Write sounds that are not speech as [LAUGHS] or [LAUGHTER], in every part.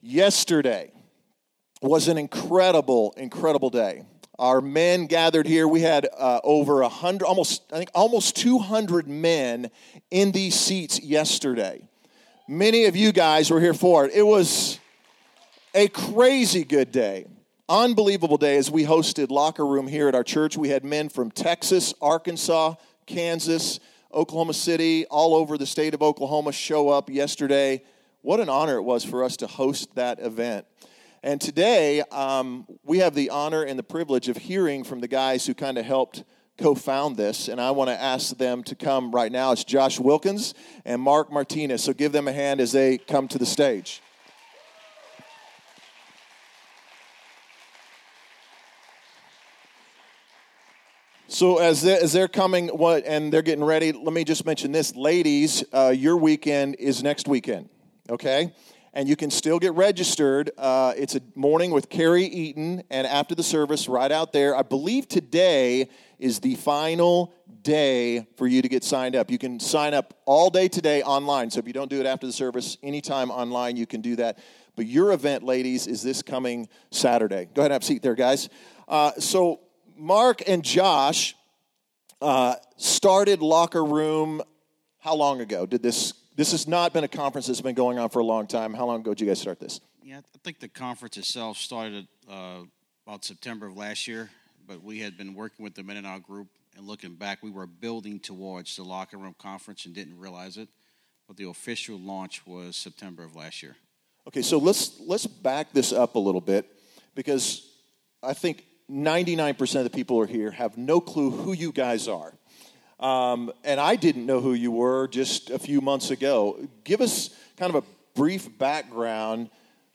Yesterday was an incredible, incredible day. Our men gathered here. We had uh, over a hundred, almost I think almost 200 men in these seats yesterday. Many of you guys were here for it. It was a crazy good day unbelievable day as we hosted locker room here at our church. We had men from Texas, Arkansas, Kansas, Oklahoma City, all over the state of Oklahoma show up yesterday. What an honor it was for us to host that event. And today, um, we have the honor and the privilege of hearing from the guys who kind of helped co found this. And I want to ask them to come right now. It's Josh Wilkins and Mark Martinez. So give them a hand as they come to the stage. So as they're, as they're coming, and they're getting ready. Let me just mention this, ladies. Uh, your weekend is next weekend, okay? And you can still get registered. Uh, it's a morning with Carrie Eaton, and after the service, right out there. I believe today is the final day for you to get signed up. You can sign up all day today online. So if you don't do it after the service, anytime online, you can do that. But your event, ladies, is this coming Saturday. Go ahead and have a seat there, guys. Uh, so Mark and Josh uh, started Locker Room how long ago? Did this? This has not been a conference that's been going on for a long time. How long ago did you guys start this? Yeah, I think the conference itself started uh, about September of last year, but we had been working with the men in our group and looking back, we were building towards the Locker Room Conference and didn't realize it. But the official launch was September of last year. Okay, so let's let's back this up a little bit because I think 99% of the people who are here have no clue who you guys are. Um, and I didn't know who you were just a few months ago. Give us kind of a brief background.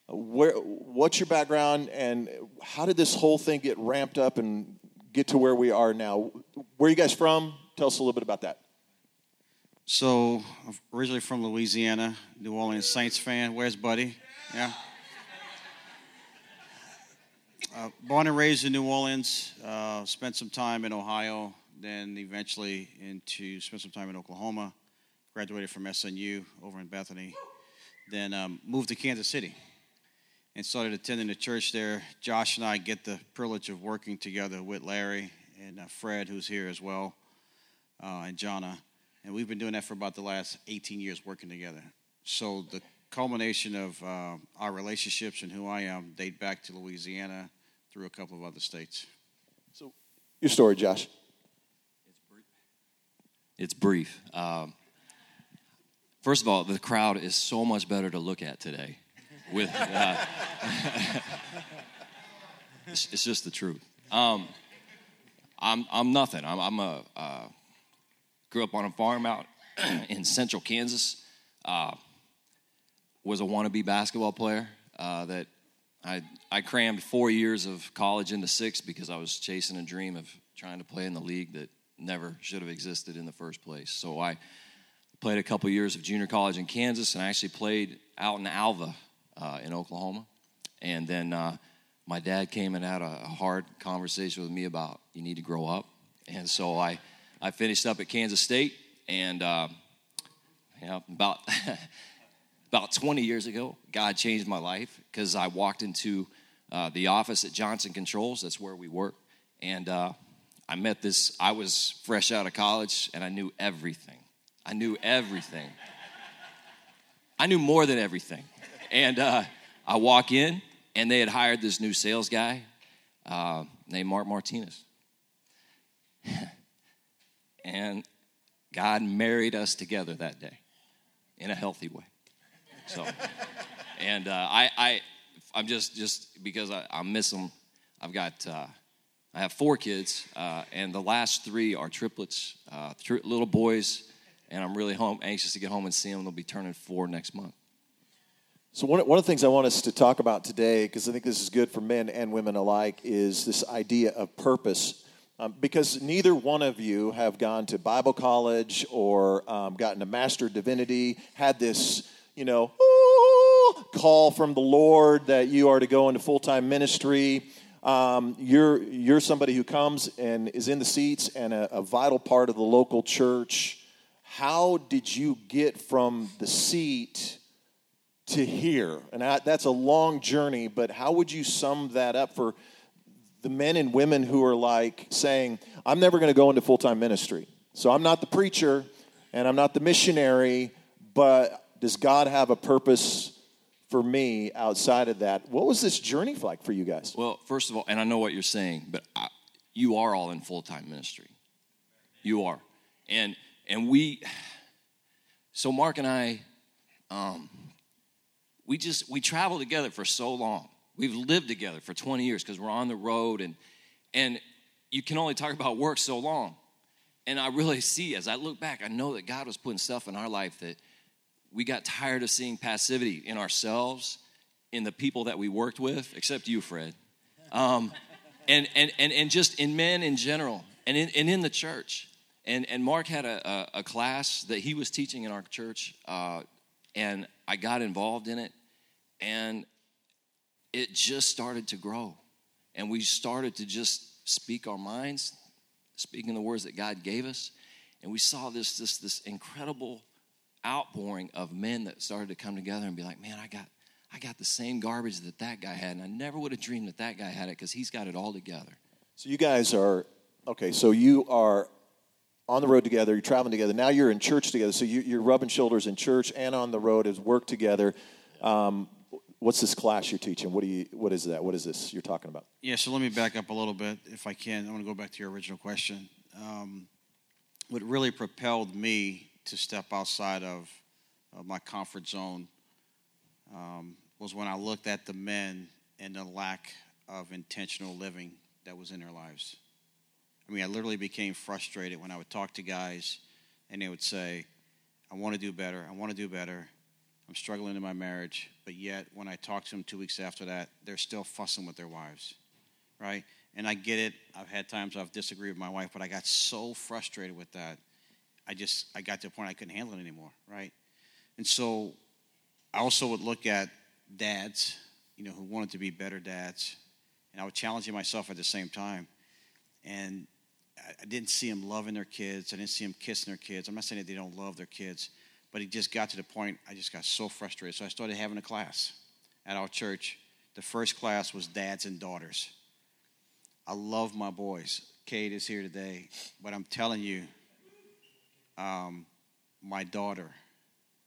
Where, what's your background, and how did this whole thing get ramped up and get to where we are now? Where are you guys from? Tell us a little bit about that. So, I'm originally from Louisiana, New Orleans Saints fan. Where's Buddy? Yeah. Uh, born and raised in New Orleans, uh, spent some time in Ohio, then eventually into spent some time in Oklahoma. Graduated from SNU over in Bethany, then um, moved to Kansas City and started attending the church there. Josh and I get the privilege of working together with Larry and uh, Fred, who's here as well, uh, and Jonna, and we've been doing that for about the last 18 years working together. So the culmination of uh, our relationships and who I am date back to Louisiana through a couple of other states. So, your story, Josh. It's brief. Um, first of all, the crowd is so much better to look at today. With uh, [LAUGHS] it's, it's, just the truth. Um, I'm I'm nothing. I'm, I'm a uh, grew up on a farm out [CLEARS THROAT] in central Kansas. Uh, was a wannabe basketball player uh, that I, I crammed four years of college into six because I was chasing a dream of trying to play in the league that never should have existed in the first place. So I played a couple years of junior college in Kansas and I actually played out in Alva uh, in Oklahoma. And then uh, my dad came and had a, hard conversation with me about you need to grow up. And so I, I finished up at Kansas State and uh, about [LAUGHS] about 20 years ago, God changed my life because I walked into uh, the office at Johnson Controls. That's where we work. And uh, I met this, I was fresh out of college and I knew everything. I knew everything. I knew more than everything. And uh, I walk in and they had hired this new sales guy uh, named Mark Martinez. [LAUGHS] and God married us together that day in a healthy way. So, and uh, I, I, I'm just just because I, I miss them. I've got uh, I have four kids, uh, and the last three are triplets, uh, tri- little boys, and I'm really home anxious to get home and see them. They'll be turning four next month. So one, one of the things I want us to talk about today, because I think this is good for men and women alike, is this idea of purpose. Um, because neither one of you have gone to Bible college or um, gotten a master of divinity, had this you know, call from the Lord that you are to go into full time ministry. Um, you're, you're somebody who comes and is in the seats and a, a vital part of the local church. How did you get from the seat to here? And I, that's a long journey, but how would you sum that up for the men and women who are like saying, I'm never going to go into full time ministry. So I'm not the preacher and I'm not the missionary, but does God have a purpose for me outside of that? What was this journey like for you guys? Well, first of all, and I know what you're saying, but I, you are all in full time ministry. You are, and and we. So Mark and I, um, we just we travel together for so long. We've lived together for 20 years because we're on the road, and and you can only talk about work so long. And I really see as I look back, I know that God was putting stuff in our life that we got tired of seeing passivity in ourselves, in the people that we worked with, except you, Fred. Um, and, and, and, and just in men in general, and in, and in the church. And, and Mark had a, a, a class that he was teaching in our church, uh, and I got involved in it, and it just started to grow. And we started to just speak our minds, speaking the words that God gave us. And we saw this, this, this incredible outpouring of men that started to come together and be like, man, I got, I got the same garbage that that guy had. And I never would have dreamed that that guy had it because he's got it all together. So you guys are, okay, so you are on the road together, you're traveling together. Now you're in church together. So you, are rubbing shoulders in church and on the road as work together. Um, what's this class you're teaching? What do you? What is that? What is this you're talking about? Yeah. So let me back up a little bit, if I can. I want to go back to your original question. Um, what really propelled me to step outside of, of my comfort zone um, was when I looked at the men and the lack of intentional living that was in their lives. I mean, I literally became frustrated when I would talk to guys and they would say, I want to do better, I want to do better, I'm struggling in my marriage, but yet when I talk to them two weeks after that, they're still fussing with their wives, right? And I get it. I've had times I've disagreed with my wife, but I got so frustrated with that. I just I got to a point I couldn't handle it anymore, right? And so I also would look at dads, you know, who wanted to be better dads, and I was challenging myself at the same time. And I didn't see them loving their kids. I didn't see them kissing their kids. I'm not saying that they don't love their kids, but it just got to the point I just got so frustrated. So I started having a class at our church. The first class was dads and daughters. I love my boys. Kate is here today, but I'm telling you, um, my daughter,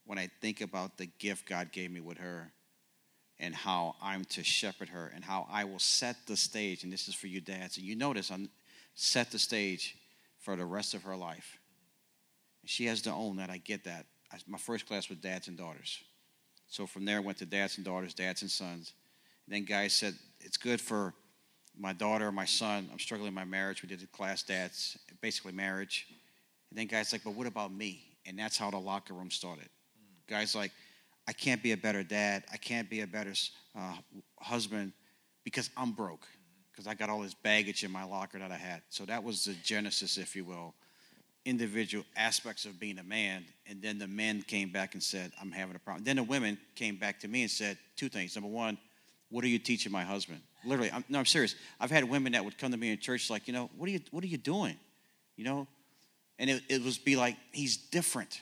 when I think about the gift God gave me with her and how I'm to shepherd her and how I will set the stage, and this is for you dads, and you notice I'm set the stage for the rest of her life. She has to own that. I get that my first class was dads and daughters. So from there, I went to dads and daughters, dads and sons. And then guys said, it's good for my daughter, my son. I'm struggling in my marriage. We did the class dads, basically marriage. And then guys like, but what about me? And that's how the locker room started. Mm. Guys like, I can't be a better dad. I can't be a better uh, husband because I'm broke. Because I got all this baggage in my locker that I had. So that was the genesis, if you will, individual aspects of being a man, and then the men came back and said, I'm having a problem. Then the women came back to me and said two things. Number one, what are you teaching my husband? Literally, I'm, no, I'm serious. I've had women that would come to me in church like, you know, what are you, what are you doing? You know? And it, it was be like, he's different.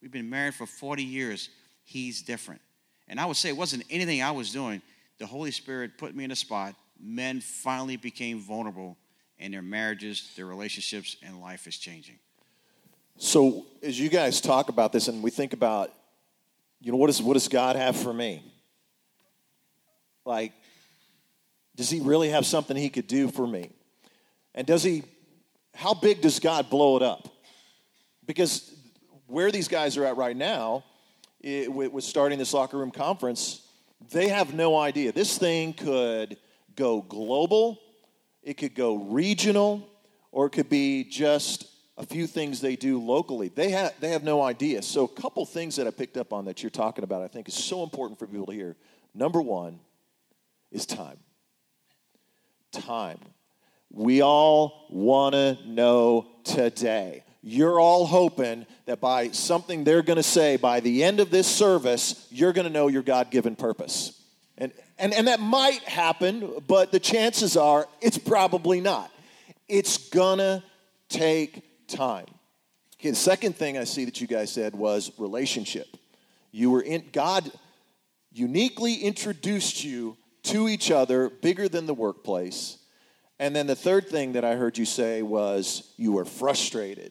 We've been married for 40 years. He's different. And I would say it wasn't anything I was doing. The Holy Spirit put me in a spot. Men finally became vulnerable and their marriages, their relationships, and life is changing. So, as you guys talk about this and we think about, you know, what, is, what does God have for me? Like, does He really have something He could do for me? And does He, how big does God blow it up? Because where these guys are at right now, it, with starting this locker room conference, they have no idea. This thing could go global, it could go regional, or it could be just a few things they do locally. They have, they have no idea. So, a couple things that I picked up on that you're talking about, I think is so important for people to hear. Number one is time. Time. We all want to know today. You're all hoping that by something they're going to say by the end of this service, you're going to know your God given purpose. And, and, and that might happen, but the chances are it's probably not. It's going to take time. Okay, the second thing I see that you guys said was relationship. You were in, God uniquely introduced you to each other, bigger than the workplace. And then the third thing that I heard you say was you were frustrated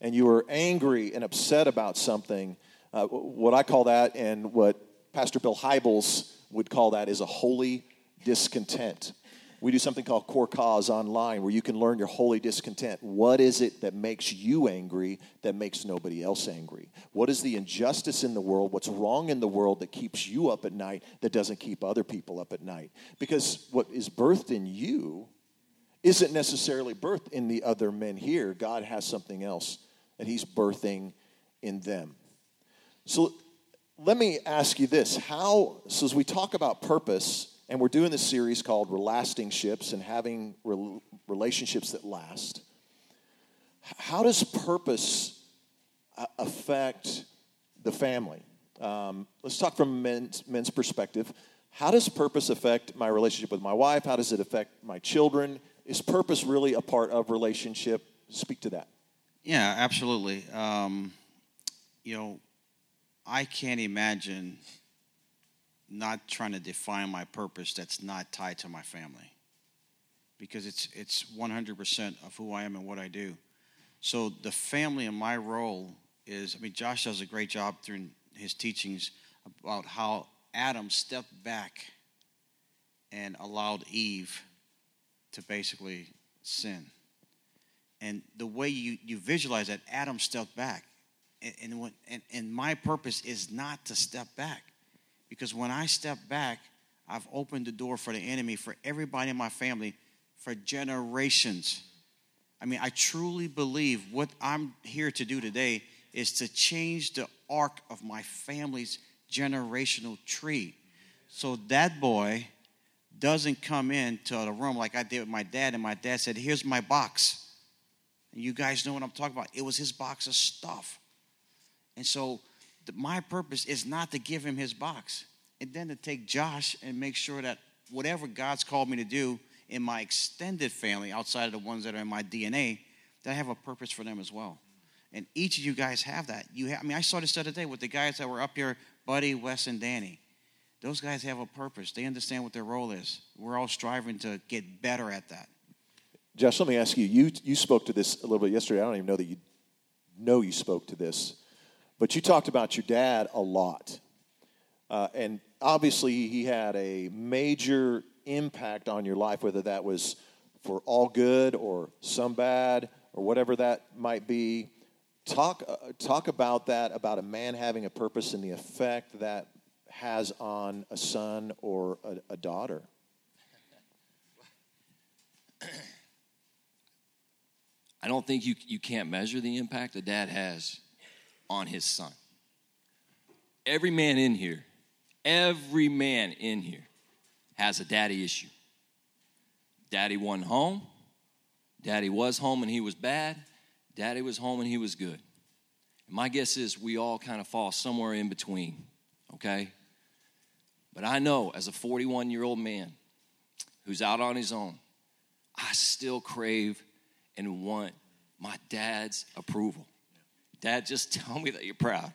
and you were angry and upset about something. Uh, what I call that, and what Pastor Bill Hybels would call that, is a holy discontent. We do something called Core Cause online where you can learn your holy discontent. What is it that makes you angry that makes nobody else angry? What is the injustice in the world? What's wrong in the world that keeps you up at night that doesn't keep other people up at night? Because what is birthed in you isn't necessarily birthed in the other men here. God has something else that He's birthing in them. So let me ask you this how, so as we talk about purpose, and we're doing this series called Lasting Ships and having relationships that last. How does purpose uh, affect the family? Um, let's talk from men's, men's perspective. How does purpose affect my relationship with my wife? How does it affect my children? Is purpose really a part of relationship? Speak to that. Yeah, absolutely. Um, you know, I can't imagine not trying to define my purpose that's not tied to my family because it's it's 100% of who I am and what I do. So the family and my role is I mean Josh does a great job through his teachings about how Adam stepped back and allowed Eve to basically sin. And the way you, you visualize that, Adam stepped back. And, and, what, and, and my purpose is not to step back. Because when I step back, I've opened the door for the enemy, for everybody in my family, for generations. I mean, I truly believe what I'm here to do today is to change the arc of my family's generational tree. So that boy doesn't come into the room like I did with my dad, and my dad said, Here's my box. And you guys know what I'm talking about. It was his box of stuff. And so my purpose is not to give him his box and then to take Josh and make sure that whatever God's called me to do in my extended family, outside of the ones that are in my DNA, that I have a purpose for them as well. And each of you guys have that. You have, I mean, I saw this the other day with the guys that were up here, Buddy, Wes, and Danny. Those guys have a purpose. They understand what their role is. We're all striving to get better at that. Josh, let me ask you. You you spoke to this a little bit yesterday. I don't even know that you know you spoke to this. But you talked about your dad a lot. Uh, and obviously, he had a major impact on your life, whether that was for all good or some bad or whatever that might be. Talk, uh, talk about that, about a man having a purpose and the effect that has on a son or a, a daughter. I don't think you, you can't measure the impact a dad has on his son. Every man in here, every man in here has a daddy issue. Daddy won home. Daddy was home and he was bad. Daddy was home and he was good. My guess is we all kind of fall somewhere in between, okay? But I know as a 41 year old man who's out on his own, I still crave and want my dad's approval. Dad, just tell me that you're proud.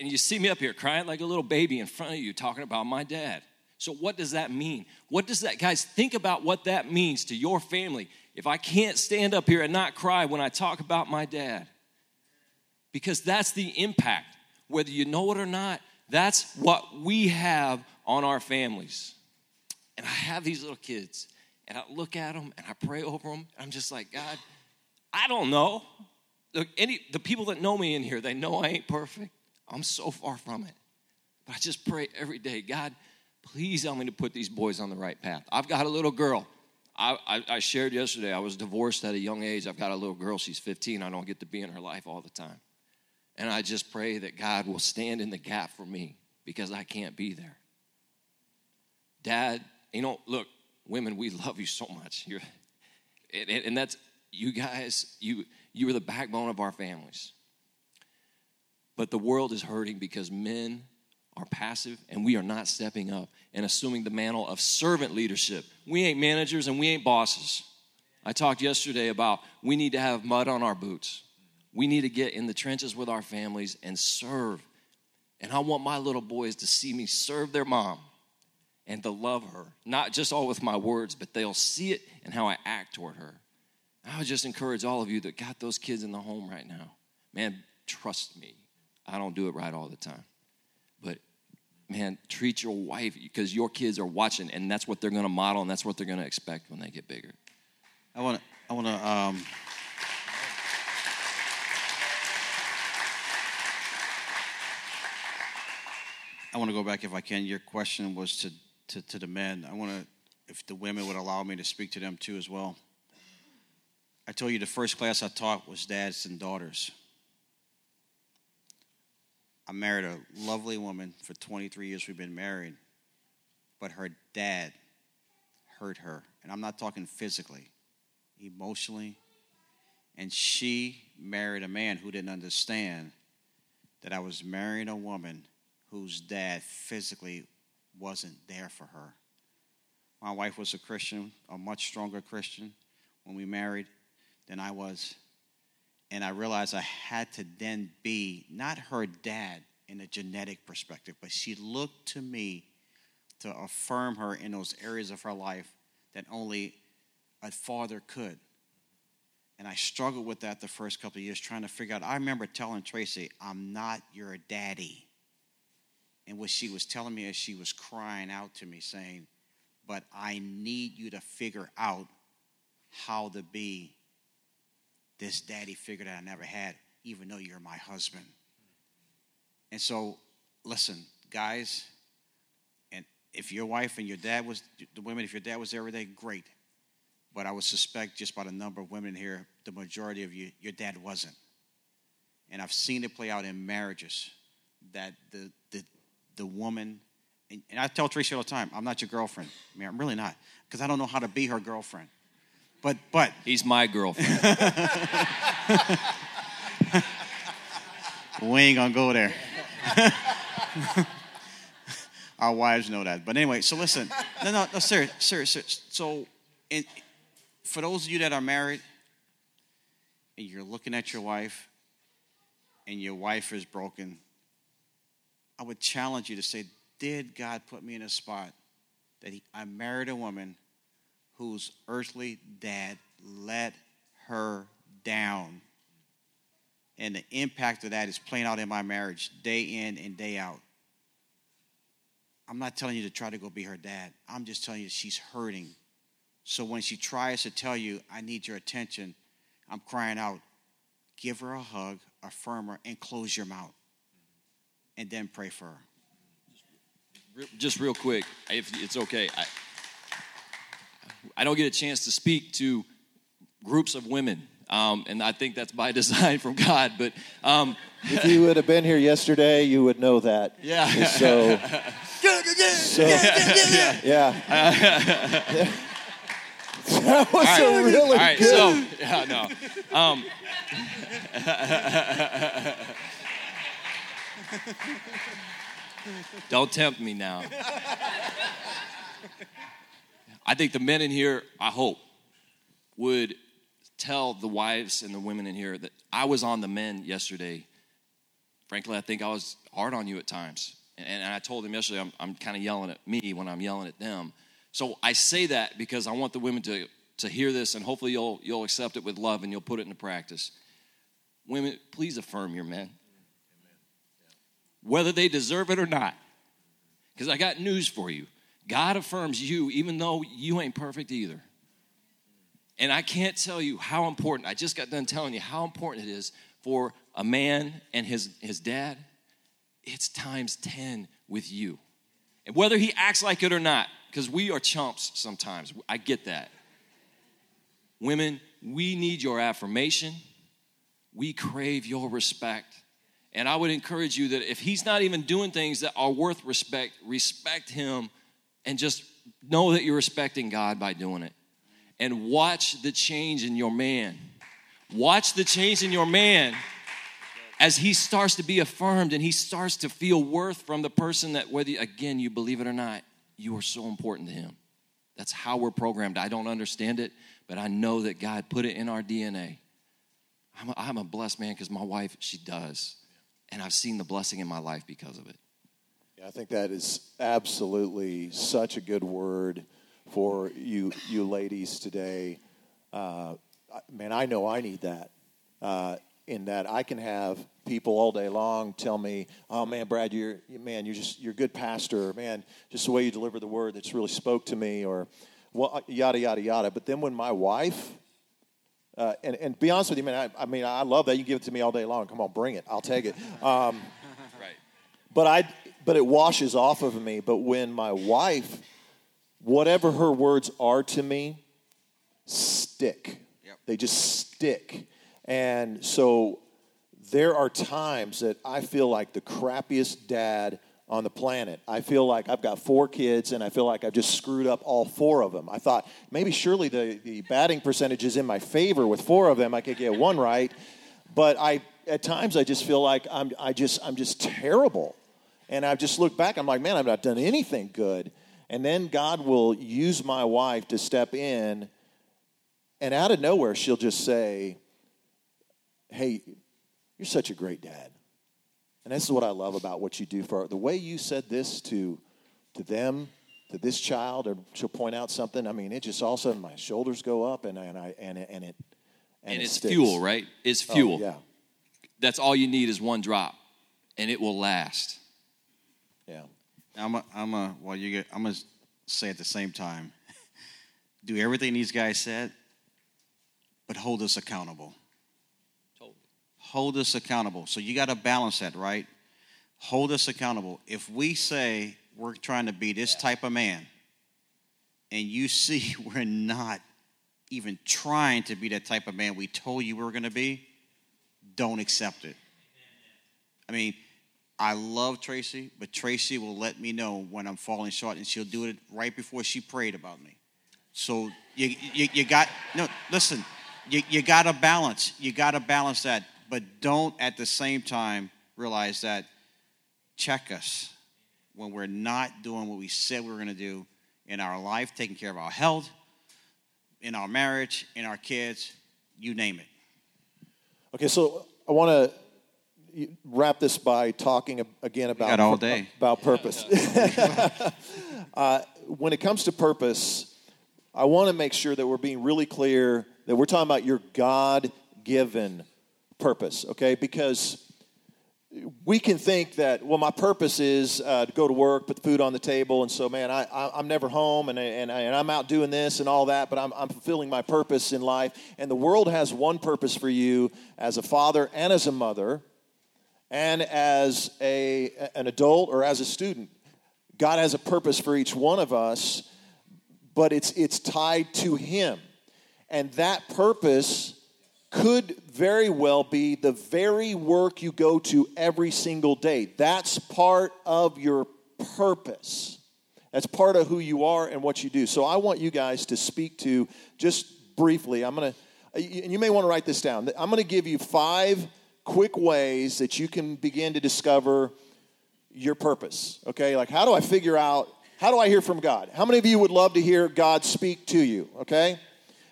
And you see me up here crying like a little baby in front of you talking about my dad. So, what does that mean? What does that, guys, think about what that means to your family if I can't stand up here and not cry when I talk about my dad. Because that's the impact, whether you know it or not, that's what we have on our families. And I have these little kids, and I look at them and I pray over them. I'm just like, God, I don't know look, any the people that know me in here, they know I ain't perfect. I'm so far from it. But I just pray every day, God, please help me to put these boys on the right path. I've got a little girl. I, I, I shared yesterday, I was divorced at a young age. I've got a little girl, she's 15. I don't get to be in her life all the time. And I just pray that God will stand in the gap for me because I can't be there. Dad, you know, look, women, we love you so much. You're, and, and that's, you guys, you, you are the backbone of our families. But the world is hurting because men are passive and we are not stepping up and assuming the mantle of servant leadership. We ain't managers and we ain't bosses. I talked yesterday about we need to have mud on our boots. We need to get in the trenches with our families and serve And I want my little boys to see me serve their mom and to love her, not just all with my words, but they'll see it and how I act toward her. I would just encourage all of you that got those kids in the home right now. Man, trust me. I don't do it right all the time. But man, treat your wife because your kids are watching and that's what they're going to model and that's what they're going to expect when they get bigger. I want to I want to um I want to go back if I can. Your question was to, to, to the men. I want to, if the women would allow me to speak to them too as well. I told you the first class I taught was dads and daughters. I married a lovely woman for 23 years. We've been married, but her dad hurt her. And I'm not talking physically, emotionally. And she married a man who didn't understand that I was marrying a woman whose dad physically wasn't there for her. My wife was a Christian, a much stronger Christian when we married than I was. And I realized I had to then be not her dad in a genetic perspective, but she looked to me to affirm her in those areas of her life that only a father could. And I struggled with that the first couple of years, trying to figure out. I remember telling Tracy, I'm not your daddy. And what she was telling me as she was crying out to me, saying, But I need you to figure out how to be this daddy figure that I never had, even though you're my husband. And so, listen, guys, and if your wife and your dad was, the women, if your dad was there every day, great. But I would suspect just by the number of women here, the majority of you, your dad wasn't. And I've seen it play out in marriages that the, the, the woman, and, and I tell Tracy all the time, I'm not your girlfriend. I mean, I'm really not, because I don't know how to be her girlfriend. But, but. He's my girlfriend. [LAUGHS] we ain't gonna go there. [LAUGHS] Our wives know that. But anyway, so listen. No, no, no, serious, serious, serious. So, in, for those of you that are married and you're looking at your wife and your wife is broken, I would challenge you to say, Did God put me in a spot that he, I married a woman whose earthly dad let her down? And the impact of that is playing out in my marriage day in and day out. I'm not telling you to try to go be her dad. I'm just telling you she's hurting. So when she tries to tell you, I need your attention, I'm crying out, give her a hug, affirm her, and close your mouth and then pray for her. Just real quick, if it's okay, I, I don't get a chance to speak to groups of women, um, and I think that's by [LAUGHS] design from God. But um, if you would have been here yesterday, you would know that. [LAUGHS] Yeah. So, [LAUGHS] so yeah. yeah. That was right. a really all right, good. so yeah, no. Um, [LAUGHS] Don't tempt me now. I think the men in here, I hope, would tell the wives and the women in here that I was on the men yesterday. Frankly, I think I was hard on you at times. And, and I told them yesterday, I'm, I'm kind of yelling at me when I'm yelling at them. So I say that because I want the women to, to hear this, and hopefully you'll, you'll accept it with love and you'll put it into practice. Women, please affirm your men whether they deserve it or not. Because I got news for you God affirms you even though you ain't perfect either. And I can't tell you how important, I just got done telling you how important it is for a man and his, his dad. It's times 10 with you. And whether he acts like it or not, because we are chumps sometimes, I get that. Women, we need your affirmation, we crave your respect. And I would encourage you that if he's not even doing things that are worth respect, respect him and just know that you're respecting God by doing it. And watch the change in your man. Watch the change in your man as he starts to be affirmed and he starts to feel worth from the person that, whether, again, you believe it or not, you are so important to him. That's how we're programmed. I don't understand it, but I know that God put it in our DNA. I'm a, I'm a blessed man because my wife, she does. And I've seen the blessing in my life because of it. Yeah, I think that is absolutely such a good word for you, you ladies today. Uh, man, I know I need that. Uh, in that I can have people all day long tell me, "Oh man, Brad, you're man, you're just you're a good pastor. Man, just the way you deliver the word that's really spoke to me," or well, yada yada yada. But then when my wife, uh, and and be honest with you, man, I, I, mean I love that you give it to me all day long. Come on, bring it. I'll take it. Um, [LAUGHS] right. But I but it washes off of me. But when my wife, whatever her words are to me, stick. Yep. They just stick. And so there are times that I feel like the crappiest dad on the planet. I feel like I've got four kids and I feel like I've just screwed up all four of them. I thought maybe surely the, the batting percentage is in my favor with four of them. I could get one right. But I at times I just feel like I'm I just I'm just terrible. And I've just looked back, I'm like, man, I've not done anything good. And then God will use my wife to step in, and out of nowhere, she'll just say, Hey, you're such a great dad. And this is what I love about what you do for the way you said this to, to them, to this child, or she'll point out something. I mean, it just all of a sudden my shoulders go up and, and I and, and it and, and it it's sticks. fuel, right? It's oh, fuel. Oh, yeah. That's all you need is one drop, and it will last. Yeah. I'm a, I'm a well, you get, I'm gonna say at the same time, [LAUGHS] do everything these guys said, but hold us accountable. Hold us accountable. So you got to balance that, right? Hold us accountable. If we say we're trying to be this type of man, and you see [LAUGHS] we're not even trying to be that type of man we told you we were going to be, don't accept it. I mean, I love Tracy, but Tracy will let me know when I'm falling short, and she'll do it right before she prayed about me. So you, you, you got, no, listen, you, you got to balance. You got to balance that, but don't at the same time realize that check us when we're not doing what we said we were going to do in our life, taking care of our health, in our marriage, in our kids, you name it. Okay, so I want to wrap this by talking again about all day. about purpose. [LAUGHS] uh, when it comes to purpose, I want to make sure that we're being really clear that we're talking about your God-given purpose, okay? Because we can think that well my purpose is uh, to go to work put food on the table and so man I, I, am never home and, and, and i'm out doing this and all that but I'm, I'm fulfilling my purpose in life and the world has one purpose for you as a father and as a mother and as a, an adult or as a student. God has a purpose for each one of us, but it's, it's tied to Him. And that purpose could very well be the very work you go to every single day. That's part of your purpose. That's part of who you are and what you do. So I want you guys to speak to just briefly. I'm going to, and you may want to write this down. I'm going to give you five quick ways that you can begin to discover your purpose. Okay, like how do I figure out, how do I hear from God? How many of you would love to hear God speak to you? Okay,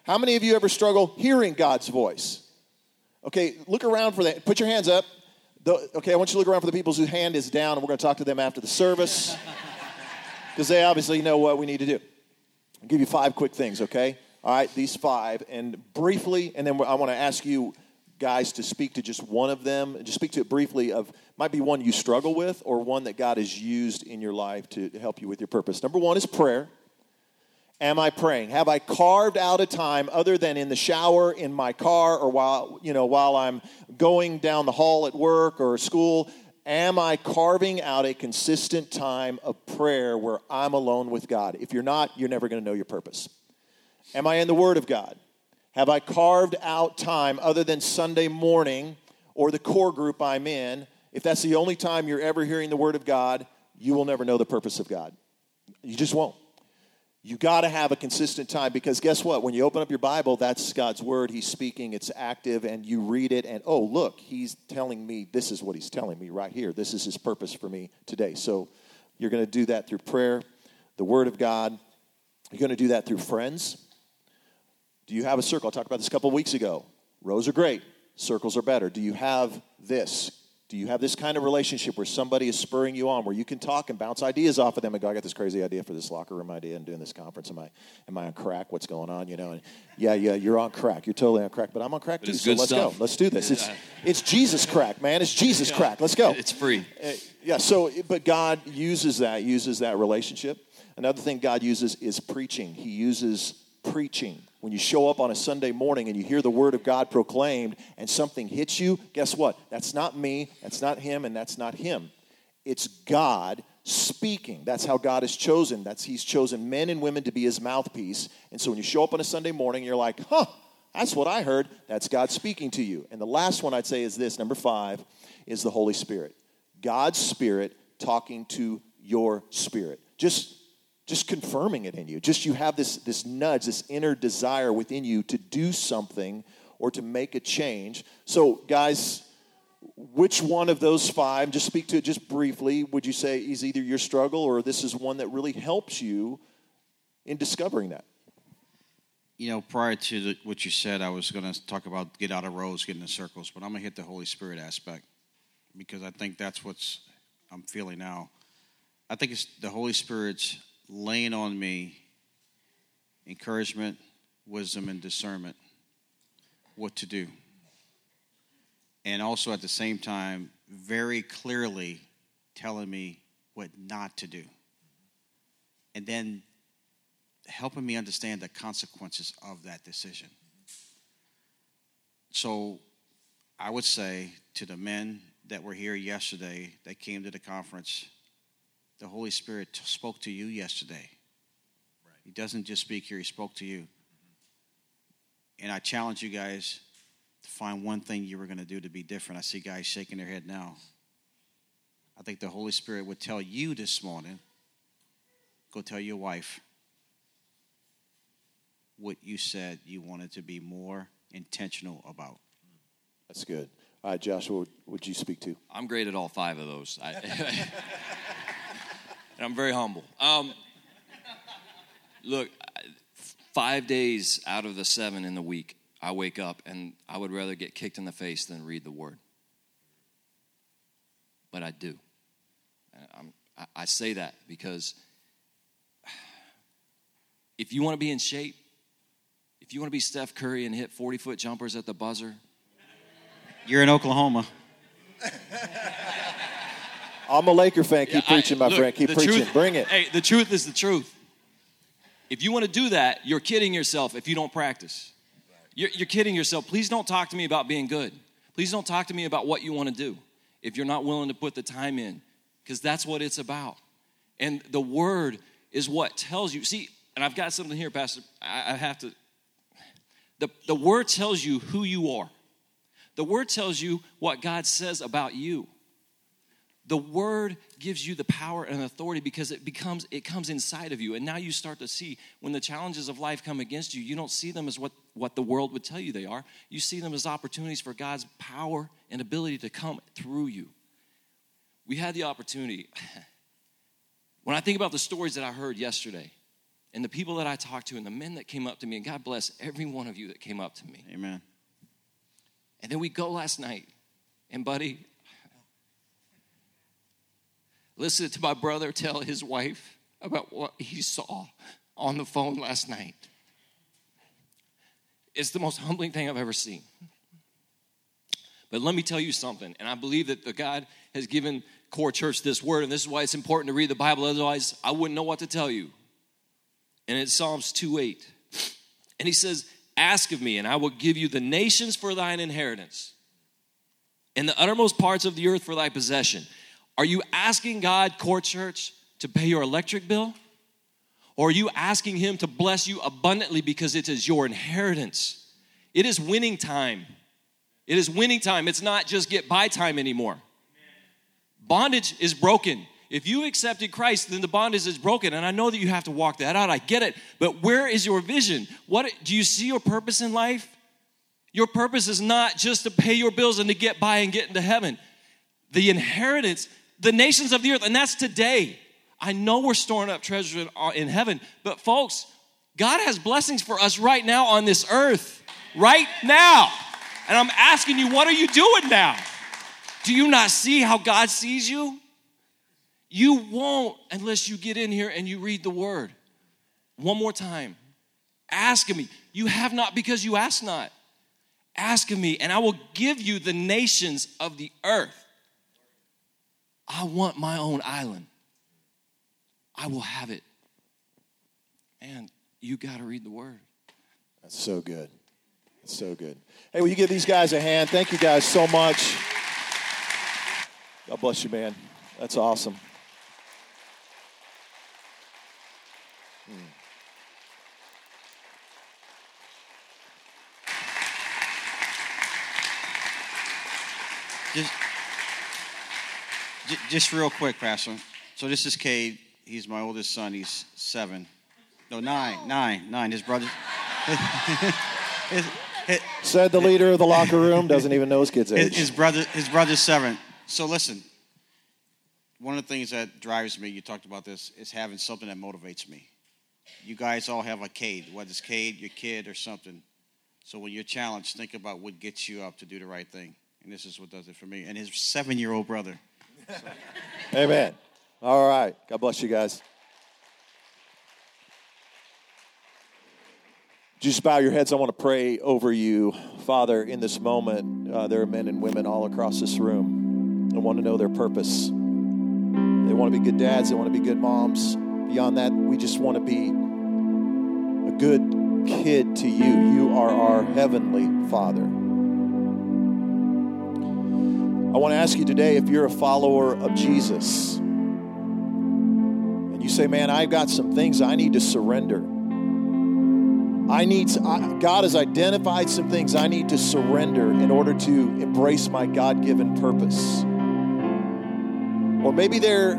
how many of you ever struggle hearing God's voice? Okay, look around for that. Put your hands up. Okay, I want you to look around for the people whose hand is down, and we're going to talk to them after the service [LAUGHS] because they obviously know what we need to do. I'll give you five quick things, okay? All right, these five, and briefly, and then I want to ask you guys to speak to just one of them, just speak to it briefly of might be one you struggle with or one that God has used in your life to help you with your purpose. Number one is prayer. Am I praying? Have I carved out a time other than in the shower, in my car, or while you know while I'm going down the hall at work or school? Am I carving out a consistent time of prayer where I'm alone with God? If you're not, you're never going to know your purpose. Am I in the Word of God? Have I carved out time other than Sunday morning or the core group I'm in? If that's the only time you're ever hearing the Word of God, you will never know the purpose of God. You just won't. You got to have a consistent time because guess what? When you open up your Bible, that's God's Word. He's speaking, it's active, and you read it, and oh, look, He's telling me this is what He's telling me right here. This is His purpose for me today. So you're going to do that through prayer, the Word of God. You're going to do that through friends. Do you have a circle? I talked about this a couple weeks ago. Rows are great, circles are better. Do you have this? Do you have this kind of relationship where somebody is spurring you on, where you can talk and bounce ideas off of them and go, I got this crazy idea for this locker room idea and doing this conference. Am I, am I on crack? What's going on? You know, and yeah, yeah, you're on crack. You're totally on crack, but I'm on crack But too. So let's stuff. go. Let's do this. It's, it's Jesus crack, man. It's Jesus crack. Let's go. It's free. Uh, yeah, so, but God uses that, uses that relationship. Another thing God uses is preaching. He uses preaching. When you show up on a Sunday morning and you hear the word of God proclaimed and something hits you, guess what? That's not me, that's not him, and that's not him. It's God speaking. That's how God has chosen. That's He's chosen men and women to be His mouthpiece. And so when you show up on a Sunday morning, you're like, huh, that's what I heard. That's God speaking to you. And the last one I'd say is this number five is the Holy Spirit. God's Spirit talking to your spirit. Just just confirming it in you. Just you have this this nudge, this inner desire within you to do something or to make a change. So, guys, which one of those five, just speak to it just briefly, would you say is either your struggle or this is one that really helps you in discovering that? You know, prior to the, what you said, I was going to talk about get out of rows, get into circles, but I'm going to hit the Holy Spirit aspect because I think that's what's I'm feeling now. I think it's the Holy Spirit's laying on me encouragement, wisdom, and discernment what to do. And also at the same time, very clearly telling me what not to do. And then helping me understand the consequences of that decision. So I would say to the men that were here yesterday that came to the conference, the Holy Spirit t- spoke to you yesterday. He doesn't just speak here, He spoke to you. Mm-hmm. And I challenge you guys to find one thing you were going to do to be different. I see guys shaking their head now. I think the Holy Spirit would tell you this morning go tell your wife what you said you wanted to be more intentional about. That's good. All right, Joshua, would, would you speak to? I'm great at all five of those. I, [LAUGHS] [LAUGHS] and I'm very humble. Um, look, five days out of the seven in the week, I wake up and I would rather get kicked in the face than read the word. But I do. I'm, I- I say that because if you want to be in shape, if you want to be Steph Curry and hit 40 foot jumpers at the buzzer, You're in Oklahoma. [LAUGHS] I'm a Laker fan. Keep Yeah, I- preaching, my look, friend. Keep preaching. truth- Bring it. Hey, the truth is the truth. If you want to do that, you're kidding yourself if you don't practice. You're, you're kidding yourself. Please don't talk to me about being good. Please don't talk to me about what you want to do if you're not willing to put the time in, because that's what it's about. And the word is what tells you. See, and I've got something here, Pastor. I, I have to. The, the word tells you who you are. The word tells you what God says about you the word gives you the power and authority because it becomes it comes inside of you. And now you start to see when the challenges of life come against you you don't see them as what what the world would tell you they are. You see them as opportunities for god's power and ability to come through you. We had the opportunity. [LAUGHS] When i think about the stories that i heard yesterday and the people that i talked to and the men that came up to me and god bless every one of you that came up to me. Amen. and then we go last night and buddy Listen to my brother tell his wife about what he saw on the phone last night. It's the most humbling thing I've ever seen. But let me tell you something, and I believe that the God has given Core Church this word, and this is why it's important to read the Bible, otherwise, I wouldn't know what to tell you. And it's Psalms 2 8. And he says, Ask of me, and I will give you the nations for thine inheritance, and the uttermost parts of the earth for thy possession. Are you asking God, Core Church, to pay your electric bill? Or are you asking Him to bless you abundantly because it is your inheritance? It is winning time. It is winning time. It's not just get by time anymore. Bondage is broken. If you accepted Christ, then the bondage is broken. And I know that you have to walk that out. I get it. But where is your vision? What do you see your purpose in life? Your purpose is not just to pay your bills and to get by and get into heaven. The inheritance, the nations of the earth, and that's today. I know we're storing up treasure in, uh, in heaven, but folks, God has blessings for us right now on this earth, right now. And I'm asking you, what are you doing now? Do you not see how God sees you? You won't unless you get in here and you read the word. One more time. Ask of me. You have not because you ask not. Ask of me, and I will give you the nations of the earth. I want my own island. I will have it. And you got to read the word. That's so good. That's so good. Hey, will you give these guys a hand? Thank you guys so much. God bless you, man. That's awesome. Hmm. Just, just real quick, Pastor. So this is Cade. He's my oldest son. He's seven. No, nine, nine, nine. His brother. his, his, Said the leader of the locker room doesn't even know his kid's age. His, his brother, his brother's seven. So listen. One of the things that drives me, you talked about this, is having something that motivates me. You guys all have a Cade, whether it's Cade, your kid, or something. So when you're challenged, think about what gets you up to do the right thing. And this is what does it for me. And his seven year old brother. Amen. All right. God bless you guys. Just bow your heads. I want to pray over you. Father, in this moment, uh, there are men and women all across this room that want to know their purpose. They want to be good dads, they want to be good moms. Beyond that, we just want to be a good kid to you. You are our heavenly Father. I want to ask you today if you're a follower of Jesus and you say, Man, I've got some things I need to surrender. I need I, God has identified some things I need to surrender in order to embrace my God given purpose. Or maybe there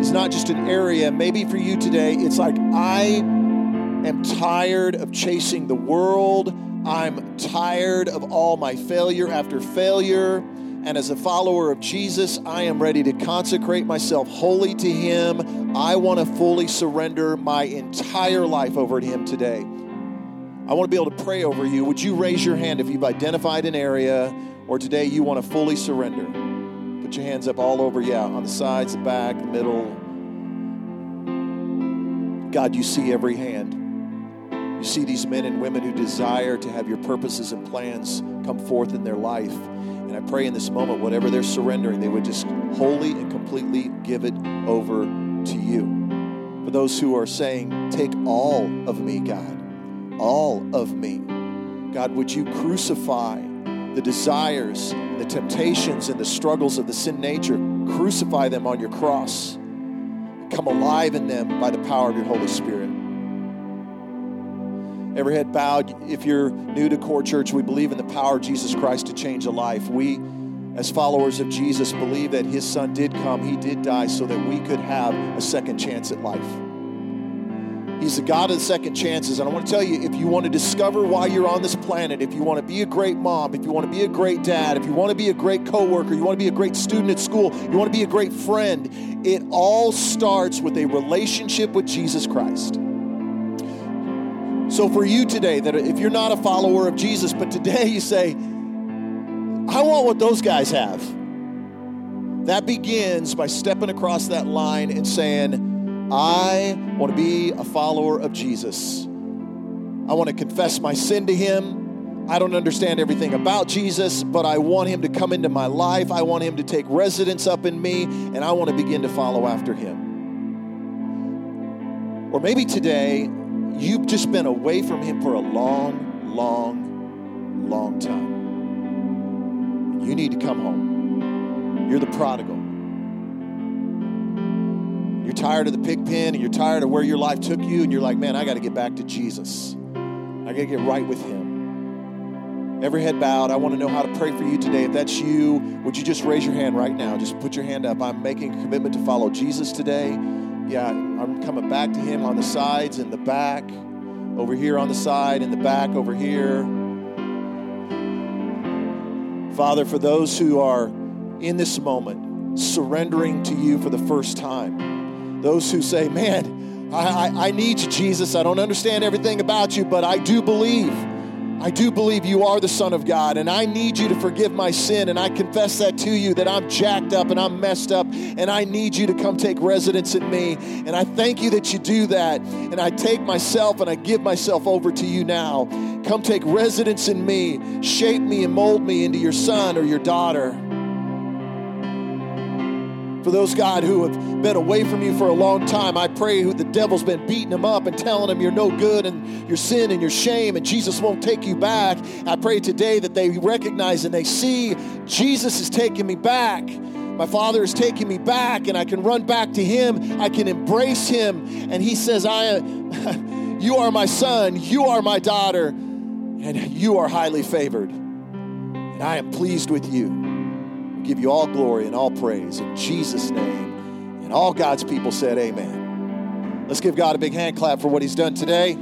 is not just an area, maybe for you today, it's like I am tired of chasing the world. I'm tired of all my failure after failure. And as a follower of Jesus, I am ready to consecrate myself wholly to Him. I want to fully surrender my entire life over to Him today. I want to be able to pray over you. Would you raise your hand if you've identified an area or today you want to fully surrender? Put your hands up all over, yeah, on the sides, the back, the middle. God, you see every hand. You see these men and women who desire to have your purposes and plans come forth in their life. And I pray in this moment, whatever they're surrendering, they would just wholly and completely give it over to you. For those who are saying, Take all of me, God, all of me. God, would you crucify the desires, the temptations, and the struggles of the sin nature? Crucify them on your cross. Come alive in them by the power of your Holy Spirit. Every head bowed. If you're new to Core Church, we believe in the power of Jesus Christ to change a life. We, as followers of Jesus, believe that His Son did come, He did die so that we could have a second chance at life. He's the God of the second chances. And I want to tell you if you want to discover why you're on this planet, if you want to be a great mom, if you want to be a great dad, if you want to be a great coworker, you want to be a great student at school, you want to be a great friend, it all starts with a relationship with Jesus Christ. So, for you today, that if you're not a follower of Jesus, but today you say, I want what those guys have, that begins by stepping across that line and saying, I want to be a follower of Jesus. I want to confess my sin to Him. I don't understand everything about Jesus, but I want Him to come into my life. I want Him to take residence up in me, and I want to begin to follow after Him. Or maybe today, You've just been away from Him for a long, long, long time. You need to come home. You're the prodigal. You're tired of the pig pen and you're tired of where your life took you, and you're like, man, I got to get back to Jesus. I got to get right with Him. Every head bowed. I want to know how to pray for you today. If that's you, would you just raise your hand right now? Just put your hand up. I'm making a commitment to follow Jesus today yeah, I'm coming back to him on the sides and the back, over here on the side, in the back, over here. Father, for those who are in this moment surrendering to you for the first time, those who say, Man, I, I, I need you, Jesus. I don't understand everything about you, but I do believe. I do believe you are the Son of God, and I need you to forgive my sin. And I confess that to you that I'm jacked up and I'm messed up, and I need you to come take residence in me. And I thank you that you do that. And I take myself and I give myself over to you now. Come take residence in me, shape me and mold me into your son or your daughter. For those, God, who have been away from you for a long time, I pray who the devil's been beating them up and telling them you're no good and your sin and your shame and Jesus won't take you back. I pray today that they recognize and they see Jesus is taking me back. My Father is taking me back, and I can run back to Him. I can embrace Him. And He says, I, [LAUGHS] You are my son, you are my daughter, and you are highly favored. And I am pleased with you give you all glory and all praise in Jesus' name. And all God's people said, Amen. Let's give God a big hand clap for what He's done today.